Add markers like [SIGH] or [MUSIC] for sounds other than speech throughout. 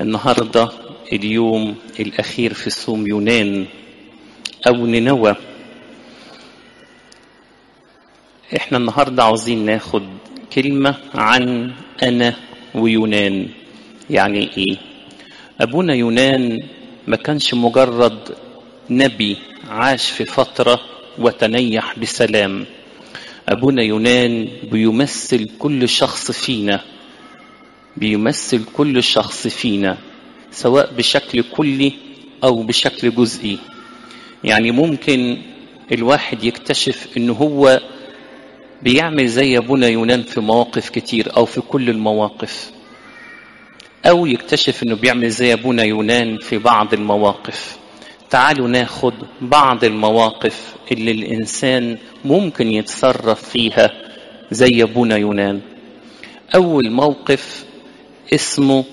النهاردة اليوم الأخير في صوم يونان أو نينوى. إحنا النهاردة عاوزين ناخد كلمة عن أنا ويونان. يعني إيه؟ أبونا يونان ما كانش مجرد نبي عاش في فترة وتنيح بسلام. أبونا يونان بيمثل كل شخص فينا. بيمثل كل شخص فينا سواء بشكل كلي أو بشكل جزئي. يعني ممكن الواحد يكتشف إن هو بيعمل زي أبونا يونان في مواقف كتير أو في كل المواقف أو يكتشف إنه بيعمل زي أبونا يونان في بعض المواقف. تعالوا ناخد بعض المواقف اللي الإنسان ممكن يتصرف فيها زي أبونا يونان. أول موقف اسمه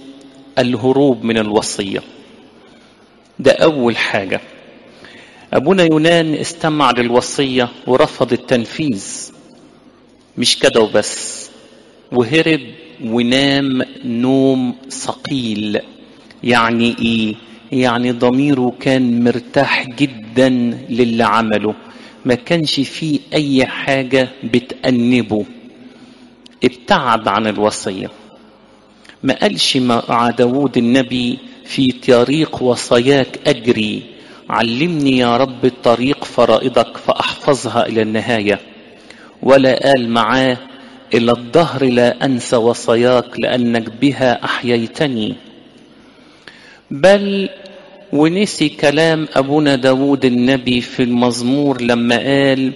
الهروب من الوصية. ده أول حاجة. أبونا يونان استمع للوصية ورفض التنفيذ. مش كده وبس. وهرب ونام نوم ثقيل. يعني إيه؟ يعني ضميره كان مرتاح جدا للي عمله. ما كانش فيه أي حاجة بتأنبه. ابتعد عن الوصية. ما قالش مع داود النبي في طريق وصاياك أجري. علمني يا رب طريق فرائضك فأحفظها إلى النهاية. ولا قال معاه إلى الدهر لا أنسى وصاياك لأنك بها أحييتني. بل ونسي كلام أبونا داود النبي في المزمور لما قال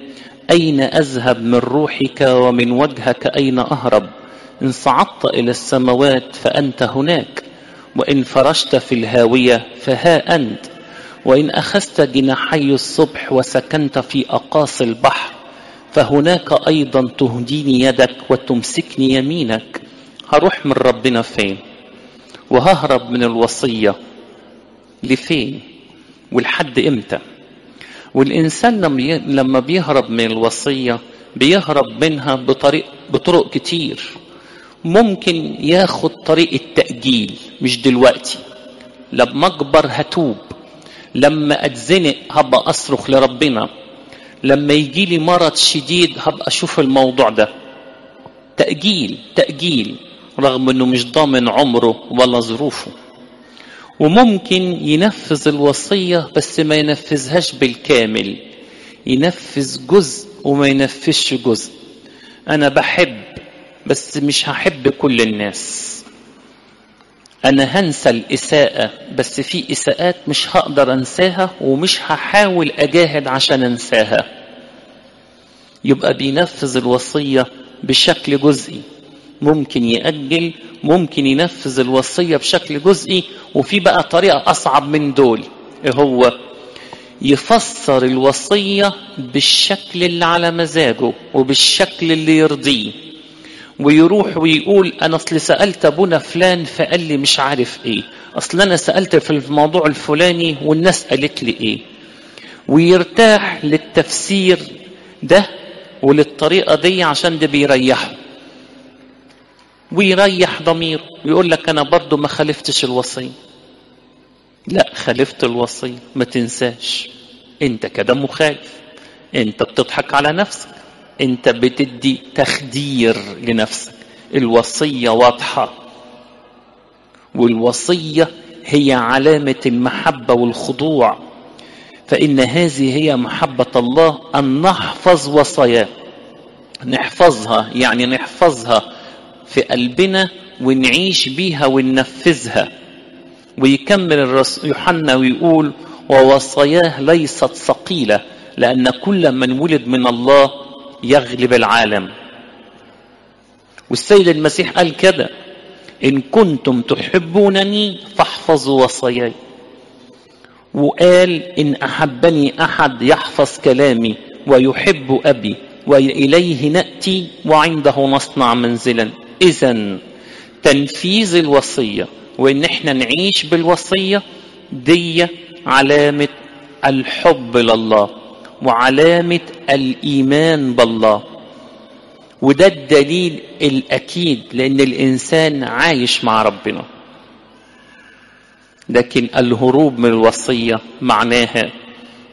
أين أذهب من روحك ومن وجهك أين أهرب؟ إن صعدت إلى السماوات فأنت هناك وإن فرشت في الهاوية فها أنت وإن أخذت جناحي الصبح وسكنت في أقاصي البحر فهناك أيضا تهديني يدك وتمسكني يمينك. هروح من ربنا فين؟ وههرب من الوصية لفين؟ ولحد إمتى؟ والإنسان لما بيهرب من الوصية بيهرب منها بطريق بطرق كتير. ممكن ياخد طريق التأجيل مش دلوقتي. لما أكبر هتوب. لما أتزنق هبقى أصرخ لربنا. لما يجي لي مرض شديد هبقى أشوف الموضوع ده. تأجيل تأجيل رغم أنه مش ضامن عمره ولا ظروفه. وممكن ينفذ الوصية بس ما ينفذهاش بالكامل. ينفذ جزء وما ينفذش جزء. أنا بحب بس مش هحب كل الناس. أنا هنسى الإساءة بس في إساءات مش هقدر أنساها ومش هحاول أجاهد عشان أنساها. يبقى بينفذ الوصية بشكل جزئي. ممكن يأجل ممكن ينفذ الوصية بشكل جزئي وفي بقى طريقة أصعب من دول. هو يفسر الوصية بالشكل اللي على مزاجه وبالشكل اللي يرضيه. ويروح ويقول أنا أصل سألت ابونا فلان فقال لي مش عارف إيه. أصل أنا سألت في الموضوع الفلاني والناس قالت لي إيه. ويرتاح للتفسير ده وللطريقة دي عشان ده بيريحه. ويريح ضميره ويقول لك أنا برضو ما خالفتش الوصية. لا خالفت الوصية. ما تنساش. أنت كده مخالف. أنت بتضحك على نفسك. انت بتدي تخدير لنفسك. الوصية واضحة. والوصية هي علامة المحبة والخضوع. فإن هذه هي محبة الله أن نحفظ وصاياه. نحفظها يعني نحفظها في قلبنا ونعيش بيها وننفذها. ويكمل الرسول يوحنا ويقول ووصاياه ليست ثقيلة لأن كل من ولد من الله يغلب العالم. والسيد المسيح قال كده إن كنتم تحبونني فاحفظوا وصاياي. وقال إن أحبني أحد يحفظ كلامي ويحب أبي وإليه نأتي وعنده نصنع منزلا. إذا تنفيذ الوصية وإن إحنا نعيش بالوصية دي علامة الحب لله. وعلامة الإيمان بالله. وده الدليل الأكيد لأن الإنسان عايش مع ربنا. لكن الهروب من الوصية معناها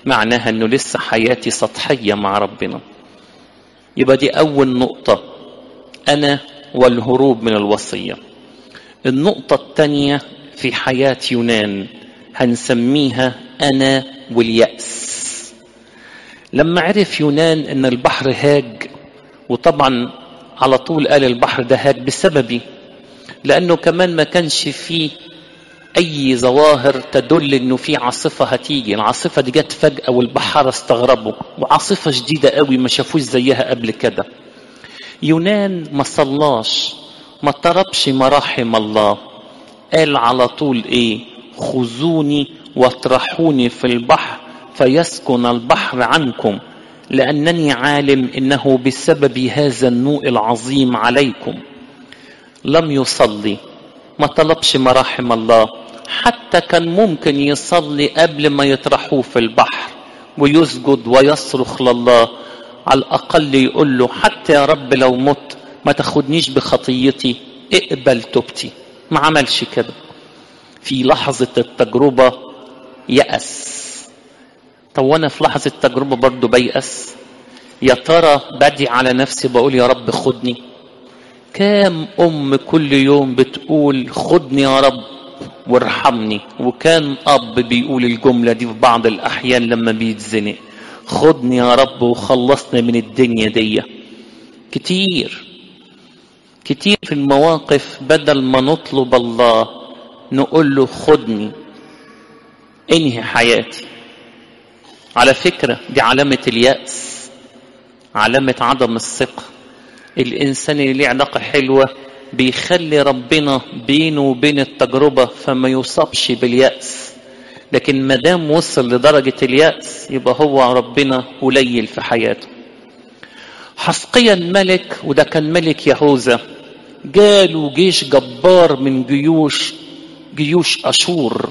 معناها إنه لسه حياتي سطحية مع ربنا. يبقى دي أول نقطة أنا والهروب من الوصية. النقطة الثانية في حياة يونان هنسميها أنا واليأس. لما عرف يونان إن البحر هاج وطبعا على طول قال البحر ده هاج بسببي لأنه كمان ما كانش فيه أي ظواهر تدل إنه في عاصفة هتيجي. العاصفة دي جت فجأة والبحاره استغربوا وعاصفة شديده قوي ما شافوش زيها قبل كده. يونان ما صلاش ما طلبش مراحم الله. قال على طول إيه؟ خذوني واطرحوني في البحر فيسكن البحر عنكم لأنني عالم إنه بسبب هذا النوء العظيم عليكم. لم يصلي ما طلبش مراحم الله حتى كان ممكن يصلي قبل ما يطرحوه في البحر ويسجد ويصرخ لله على الأقل يقول له حتى يا رب لو مت ما تاخدنيش بخطيتي اقبل توبتي. ما عملش كده. في لحظة التجربة يأس. طب وأنا في لحظة التجربة برضو بيأس يا ترى بدي على نفسي بقول يا رب خدني؟ كام أم كل يوم بتقول خدني يا رب وارحمني؟ وكان أب بيقول الجملة دي في بعض الأحيان لما بيتزنق خدني يا رب وخلصني من الدنيا دي. كتير كتير في المواقف بدل ما نطلب الله نقول له خدني انهي حياتي؟ على فكرة دي علامة اليأس علامة عدم الثقة. الإنسان اللي ليه علاقة حلوة بيخلي ربنا بينه وبين التجربة فما يصابش باليأس. لكن ما دام وصل لدرجة اليأس يبقى هو ربنا قليل في حياته. حسقيا الملك وده كان ملك يهوذا. جاله جيش جبار من جيوش جيوش أشور.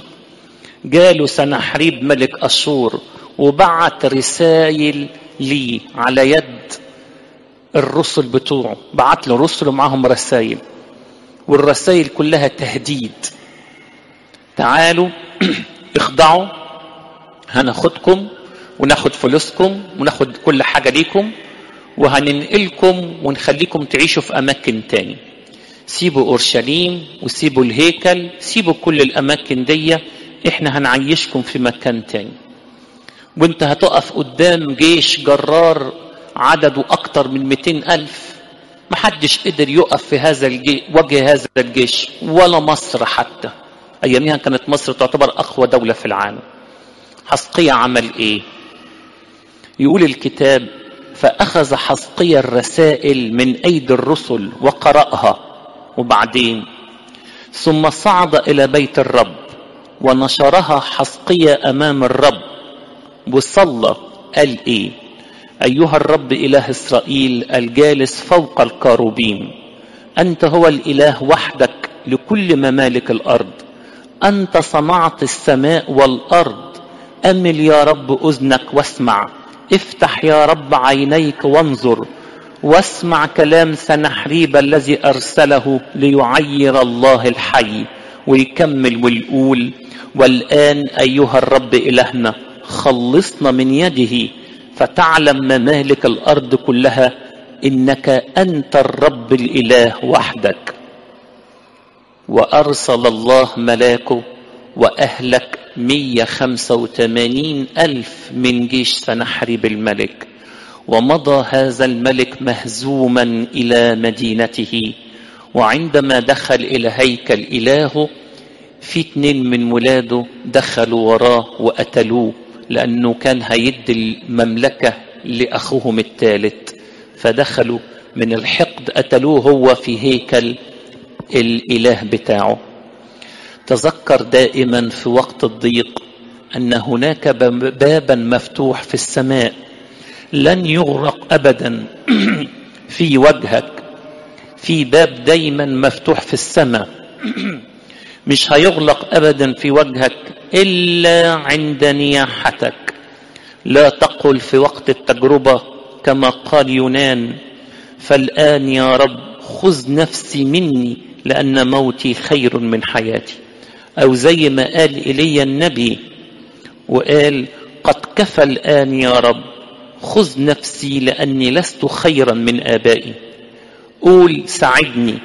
جاله سنحريب ملك أشور. وبعت رسائل ليه على يد الرسل بتوعه. بعت له رسل معاهم رسائل. والرسائل كلها تهديد. تعالوا [CLEARS THROAT] اخضعوا. هناخدكم وناخد فلوسكم وناخد كل حاجة ليكم وهننقلكم ونخليكم تعيشوا في أماكن تاني. سيبوا أورشليم وسيبوا الهيكل سيبوا كل الأماكن دي. إحنا هنعيشكم في مكان تاني. وانت هتقف قدام جيش جرار عدده أكتر من 200 ألف. محدش قدر يقف في هذا الجيش وجه هذا الجيش ولا مصر حتى. أيامها كانت مصر تعتبر أقوى دولة في العالم. حسقية عمل إيه؟ يقول الكتاب فأخذ حسقية الرسائل من أيدي الرسل وقرأها. وبعدين ثم صعد إلى بيت الرب ونشرها حسقية أمام الرب. وصلى قال إيه؟ أيها الرب إله إسرائيل الجالس فوق الكاروبيم. أنت هو الإله وحدك لكل ممالك الأرض. أنت صنعت السماء والأرض. أمل يا رب أذنك واسمع. افتح يا رب عينيك وانظر. واسمع كلام سنحريب الذي أرسله ليعير الله الحي ويكمل ويقول والآن أيها الرب إلهنا خلصنا من يده فتعلم ممالك الأرض كلها إنك أنت الرب الإله وحدك. وأرسل الله ملاكه وأهلك 185 ألف من جيش سنحرب الملك ومضى هذا الملك مهزوما إلى مدينته. وعندما دخل إلى هيكل الهه في اتنين من ولاده دخلوا وراه وقتلوه لأنه كان هيدي المملكة لأخوهم الثالث فدخلوا من الحقد قتلوه هو في هيكل الإله بتاعه. تذكر دائما في وقت الضيق أن هناك بابا مفتوح في السماء. لن يغرق أبدا [CLEARS THROAT] في وجهك. في باب دايما مفتوح في السماء. [CLEARS THROAT] مش هيغلق أبدا في وجهك إلا عند نياحتك. لا تقل في وقت التجربة كما قال يونان فالآن يا رب خذ نفسي مني لأن موتي خير من حياتي. أو زي ما قال إيليا النبي وقال قد كفى الآن يا رب خذ نفسي لأني لست خيرا من آبائي. قول ساعدني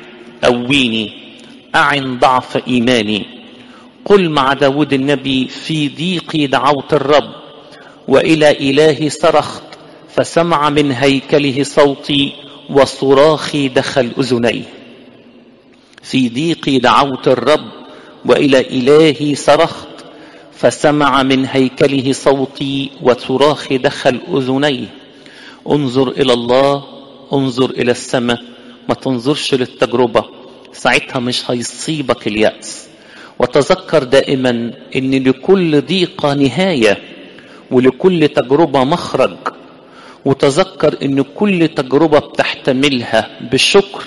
قويني. أعن ضعف إيماني. قل مع داود النبي في ضيقي دعوت الرب وإلى إلهي صرخت فسمع من هيكله صوتي وصراخي دخل أذنيه. في ضيقي دعوت الرب وإلى إلهي صرخت فسمع من هيكله صوتي وصراخي دخل أذنيه. انظر إلى الله انظر إلى السماء ما تنظرش للتجربة. ساعتها مش هيصيبك اليأس. وتذكر دائما إن لكل ضيقة نهاية ولكل تجربة مخرج. وتذكر إن كل تجربة بتحتملها بالشكر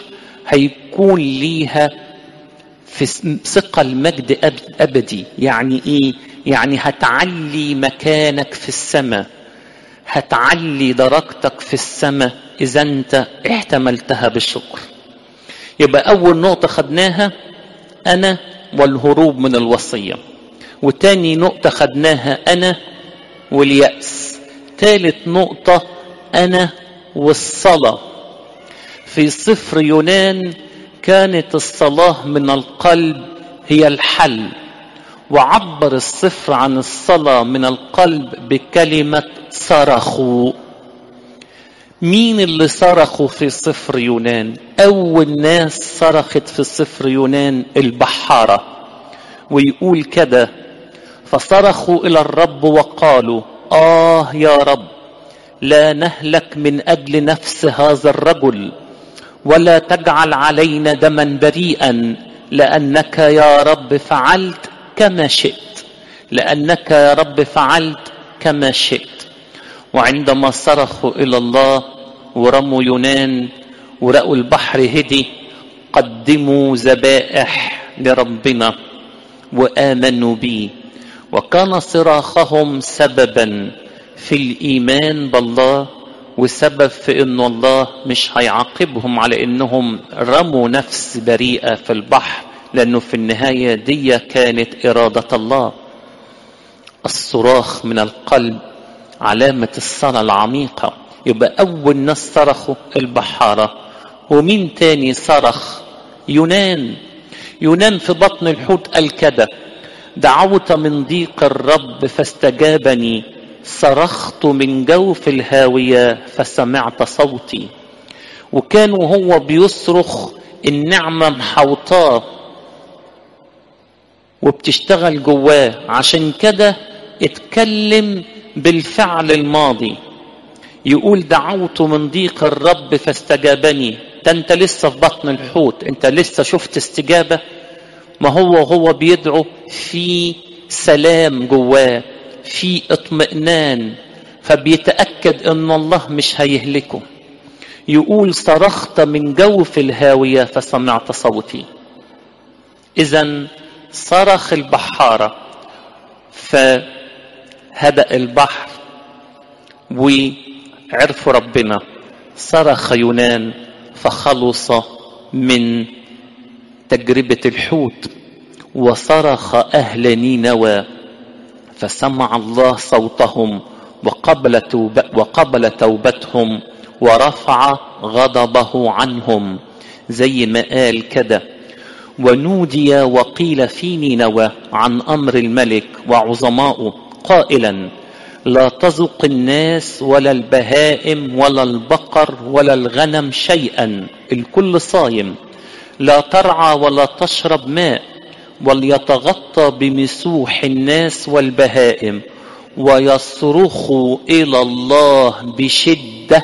هيكون ليها في ثقة المجد أبدي. يعني إيه؟ يعني هتعلي مكانك في السماء. هتعلي درجتك في السماء. إذا أنت احتملتها بالشكر يبقى أول نقطة خدناها أنا والهروب من الوصية وتاني نقطة خدناها أنا واليأس ثالث نقطة أنا والصلاة. في سفر يونان كانت الصلاة من القلب هي الحل وعبر السفر عن الصلاة من القلب بكلمة صرخوا. مين اللي صرخوا في سفر يونان؟ أول ناس صرخت في سفر يونان البحارة ويقول كده فصرخوا إلى الرب وقالوا آه يا رب لا نهلك من أجل نفس هذا الرجل ولا تجعل علينا دما بريئا لأنك يا رب فعلت كما شئت لأنك يا رب فعلت كما شئت. وعندما صرخوا إلى الله ورموا يونان ورأوا البحر هدي قدموا ذبائح لربنا وآمنوا به. وكان صراخهم سببا في الإيمان بالله وسبب في أن الله مش هيعاقبهم على أنهم رموا نفس بريئة في البحر لأنه في النهاية دي كانت إرادة الله. الصراخ من القلب علامة الصلاة العميقة يبقى أول ناس صرخوا البحارة. ومين تاني صرخ؟ يونان. يونان في بطن الحوت قال كده دعوت من ضيق الرب فاستجابني. صرخت من جوف الهاوية فسمعت صوتي. وكان وهو بيصرخ النعمة محوطاة. وبتشتغل جواه. عشان كده اتكلم بالفعل الماضي. يقول دعوت من ضيق الرب فاستجابني. ده انت لسه في بطن الحوت. انت لسه شفت استجابة؟ ما هو هو بيدعو في سلام جواه في اطمئنان فبيتأكد إن الله مش هيهلكه. يقول صرخت من جوف الهاوية فسمعت صوتي. اذا صرخ البحارة فهدأ البحر وعرفوا ربنا صرخ يونان فخلص من تجربة الحوت وصرخ أهل نينوى فسمع الله صوتهم وقبل, توب وقبل توبتهم ورفع غضبه عنهم زي ما قال كده ونودي وقيل في نينوى عن أمر الملك وعظمائه قائلا لا تذق الناس ولا البهائم ولا البقر ولا الغنم شيئا الكل صايم. لا ترعى ولا تشرب ماء وليتغطى بمسوح الناس والبهائم. ويصرخوا إلى الله بشدة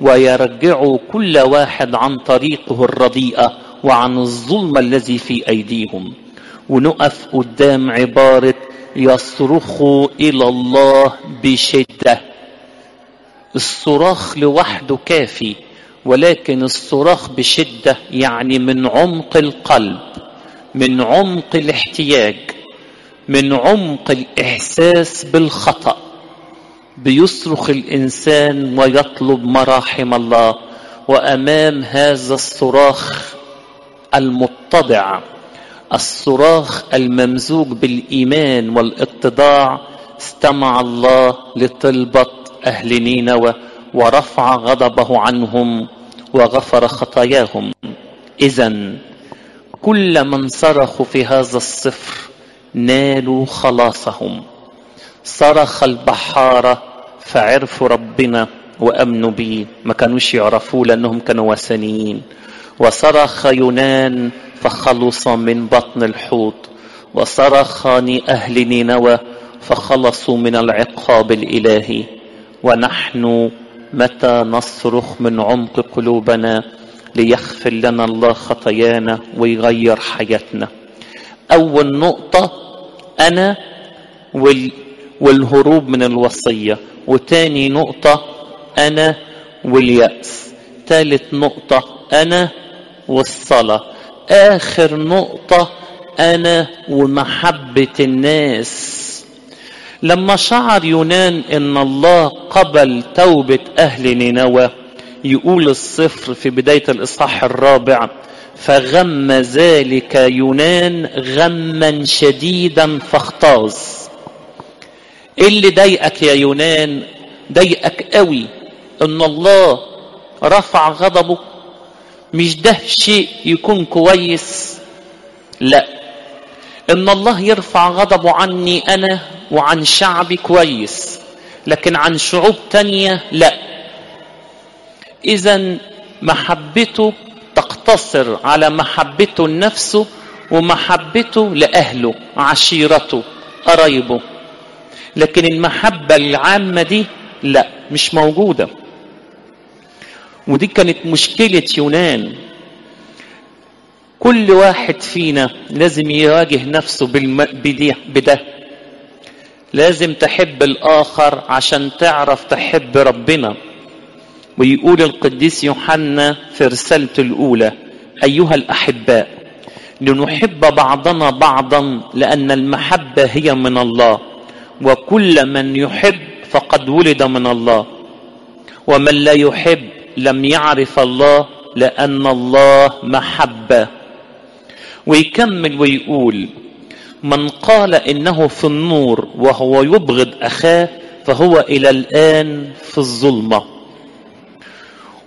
ويرجعوا كل واحد عن طريقه الرديئة وعن الظلم الذي في أيديهم. ونقف قدام عبارة يصرخوا إلى الله بشدة. الصراخ لوحده كافي ولكن الصراخ بشدة يعني من عمق القلب من عمق الاحتياج من عمق الإحساس بالخطأ. بيصرخ الإنسان ويطلب مراحم الله وأمام هذا الصراخ المتضع. الصراخ الممزوج بالإيمان والاتضاع استمع الله لطلبة أهل نينوى ورفع غضبه عنهم وغفر خطاياهم. اذا كل من صرخوا في هذا الصفر نالوا خلاصهم. صرخ البحاره فعرفوا ربنا وأمنوا به ما كانوش يعرفوه لأنهم كانوا وثنيين. وصرخ يونان فخلص من بطن الحوت وصرخ أهل نينوى فخلصوا من العقاب الإلهي ونحن متى نصرخ من عمق قلوبنا ليغفر لنا الله خطايانا ويغير حياتنا أول نقطة أنا وال والهروب من الوصية وتاني نقطة أنا واليأس تالت نقطة أنا والصلاة آخر نقطة أنا ومحبة الناس. لما شعر يونان إن الله قبل توبة أهل نينوى يقول الصفر في بداية الإصحاح الرابع فغم ذلك يونان غما شديدا فاختاظ. إيه اللي ضايقك يا يونان؟ ضايقك قوي إن الله رفع غضبه مش ده شيء يكون كويس؟ لا. إن الله يرفع غضبه عني أنا وعن شعبي كويس لكن عن شعوب تانية لا. اذا محبته تقتصر على محبته لنفسه ومحبته لأهله عشيرته قرايبه. لكن المحبة العامة دي لا مش موجودة. ودي كانت مشكلة يونان. كل واحد فينا لازم يواجه نفسه بالم... بده. لازم تحب الآخر عشان تعرف تحب ربنا. ويقول القديس يوحنا في رسالته الأولى أيها الأحباء لنحب بعضنا بعضا لأن المحبة هي من الله. وكل من يحب فقد ولد من الله. ومن لا يحب لم يعرف الله لأن الله محبة ويكمل ويقول من قال إنه في النور وهو يبغض أخاه فهو إلى الآن في الظلمة.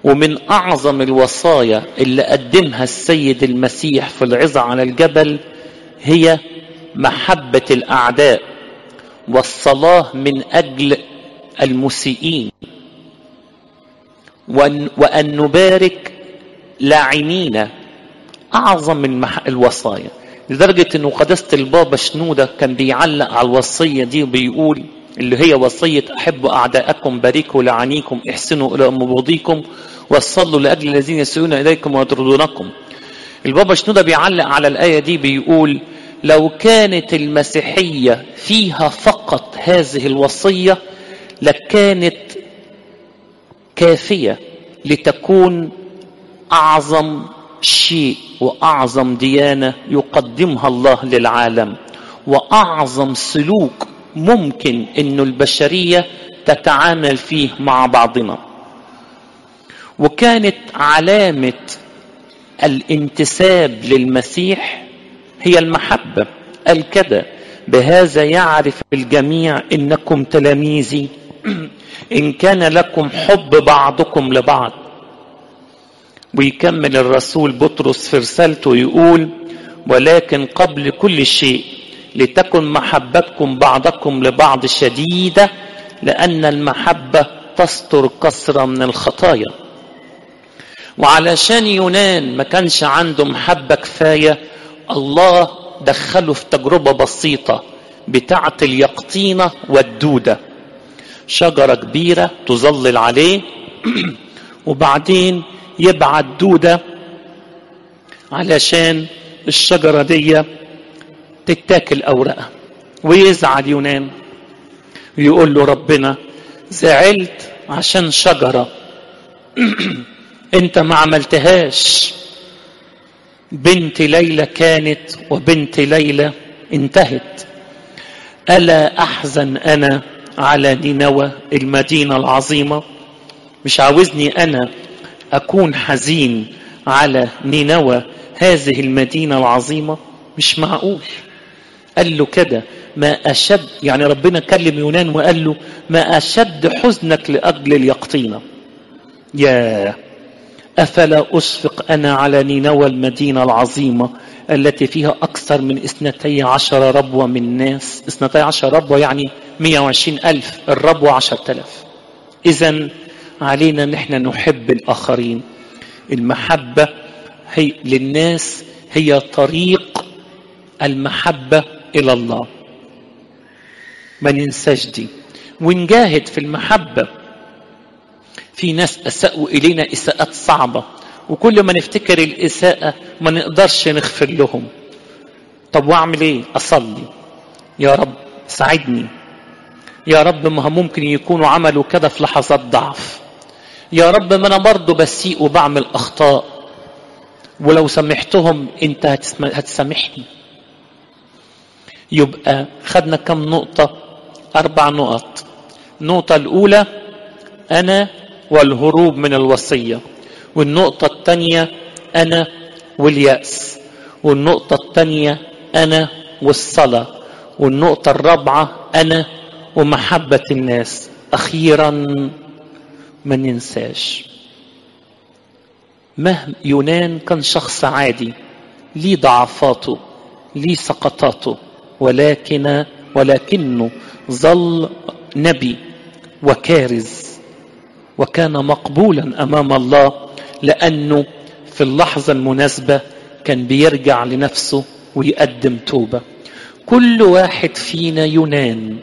ومن أعظم الوصايا اللي قدمها السيد المسيح في العظة على الجبل هي محبة الأعداء والصلاة من أجل المسيئين. وأن, وأن نبارك لاعنين. أعظم من الوصايا. لدرجة أنه قداسة البابا شنودة كان بيعلق على الوصية دي وبيقول اللي هي وصية أحبوا أعداءكم باركوا لعنيكم احسنوا إلى مبغضيكم وصلوا لأجل الذين يسيئون إليكم ويطردونكم. البابا شنودة بيعلق على الآية دي بيقول لو كانت المسيحية فيها فقط هذه الوصية لكانت كافية لتكون أعظم شيء وأعظم ديانة يقدمها الله للعالم وأعظم سلوك ممكن أن البشرية تتعامل فيه مع بعضنا. وكانت علامة الانتساب للمسيح هي المحبة قال كده بهذا يعرف الجميع إنكم تلاميذي إن كان لكم حب بعضكم لبعض. ويكمل الرسول بطرس في رسالته يقول ولكن قبل كل شيء لتكن محبتكم بعضكم لبعض شديدة لأن المحبة تستر كثره من الخطايا. وعلشان يونان ما كانش عنده محبة كفاية الله دخله في تجربة بسيطة بتاعة اليقطينة والدودة. شجرة كبيرة تظلل عليه. [CLEARS THROAT] وبعدين يبعت دودة علشان الشجرة دي تتاكل أوراقها ويزعل يونان ويقول له ربنا زعلت عشان شجرة. [CLEARS THROAT] انت ما عملتهاش. بنت ليلى كانت وبنت ليلى انتهت. ألا أحزن أنا على نينوى المدينة العظيمة. مش عاوزني أنا أكون حزين على نينوى هذه المدينة العظيمة؟ مش معقول. قال له كده ما أشد يعني ربنا كلم يونان وقال له ما أشد حزنك لأجل اليقطينة يا أفلا أشفق أنا على نينوى المدينة العظيمة التي فيها أكثر من اثنتي عشر ربوة من ناس. اثنتي عشر ربوة يعني مية وعشرين ألف الربوة عشر تلف إذا علينا نحن نحب الآخرين. المحبة هي للناس هي طريق المحبة إلى الله. ما ننساش دي. ونجاهد في المحبة. في ناس أساءوا إلينا إساءات صعبة. وكل ما نفتكر الإساءة ما نقدرش نغفر لهم. طب وأعمل إيه؟ أصلي. يا رب ساعدني. يا رب ما ممكن يكونوا عملوا كده في لحظات ضعف. يا رب ما أنا برضه بسيء وبعمل أخطاء. ولو سامحتهم أنت هتسامحني. يبقى خدنا كم نقطة؟ أربع نقط. النقطة الأولى أنا والهروب من الوصية. والنقطة الثانية أنا واليأس. والنقطة الثانية أنا والصلاة. والنقطة الرابعة أنا ومحبة الناس. أخيرا ما ننساش. مهما يونان كان شخص عادي ليه ضعفاته ليه سقطاته ولكن ولكنه ظل نبي وكارز وكان مقبولا أمام الله لأنه في اللحظة المناسبة كان بيرجع لنفسه ويقدم توبة. كل واحد فينا يونان.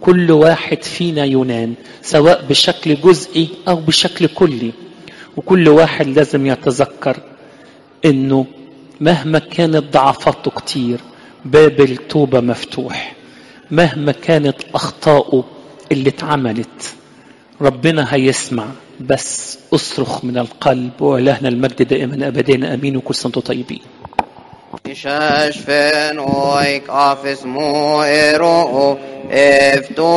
كل واحد فينا يونان سواء بشكل جزئي أو بشكل كلي. وكل واحد لازم يتذكر إنه مهما كانت ضعفاته كتير باب التوبة مفتوح. مهما كانت أخطاؤه اللي اتعملت ربنا هيسمع. بس أصرخ من القلب وإلهنا المجد دائما أبدين أمين وكل سنة طيبين. Ishashfen oik afis mo ero efto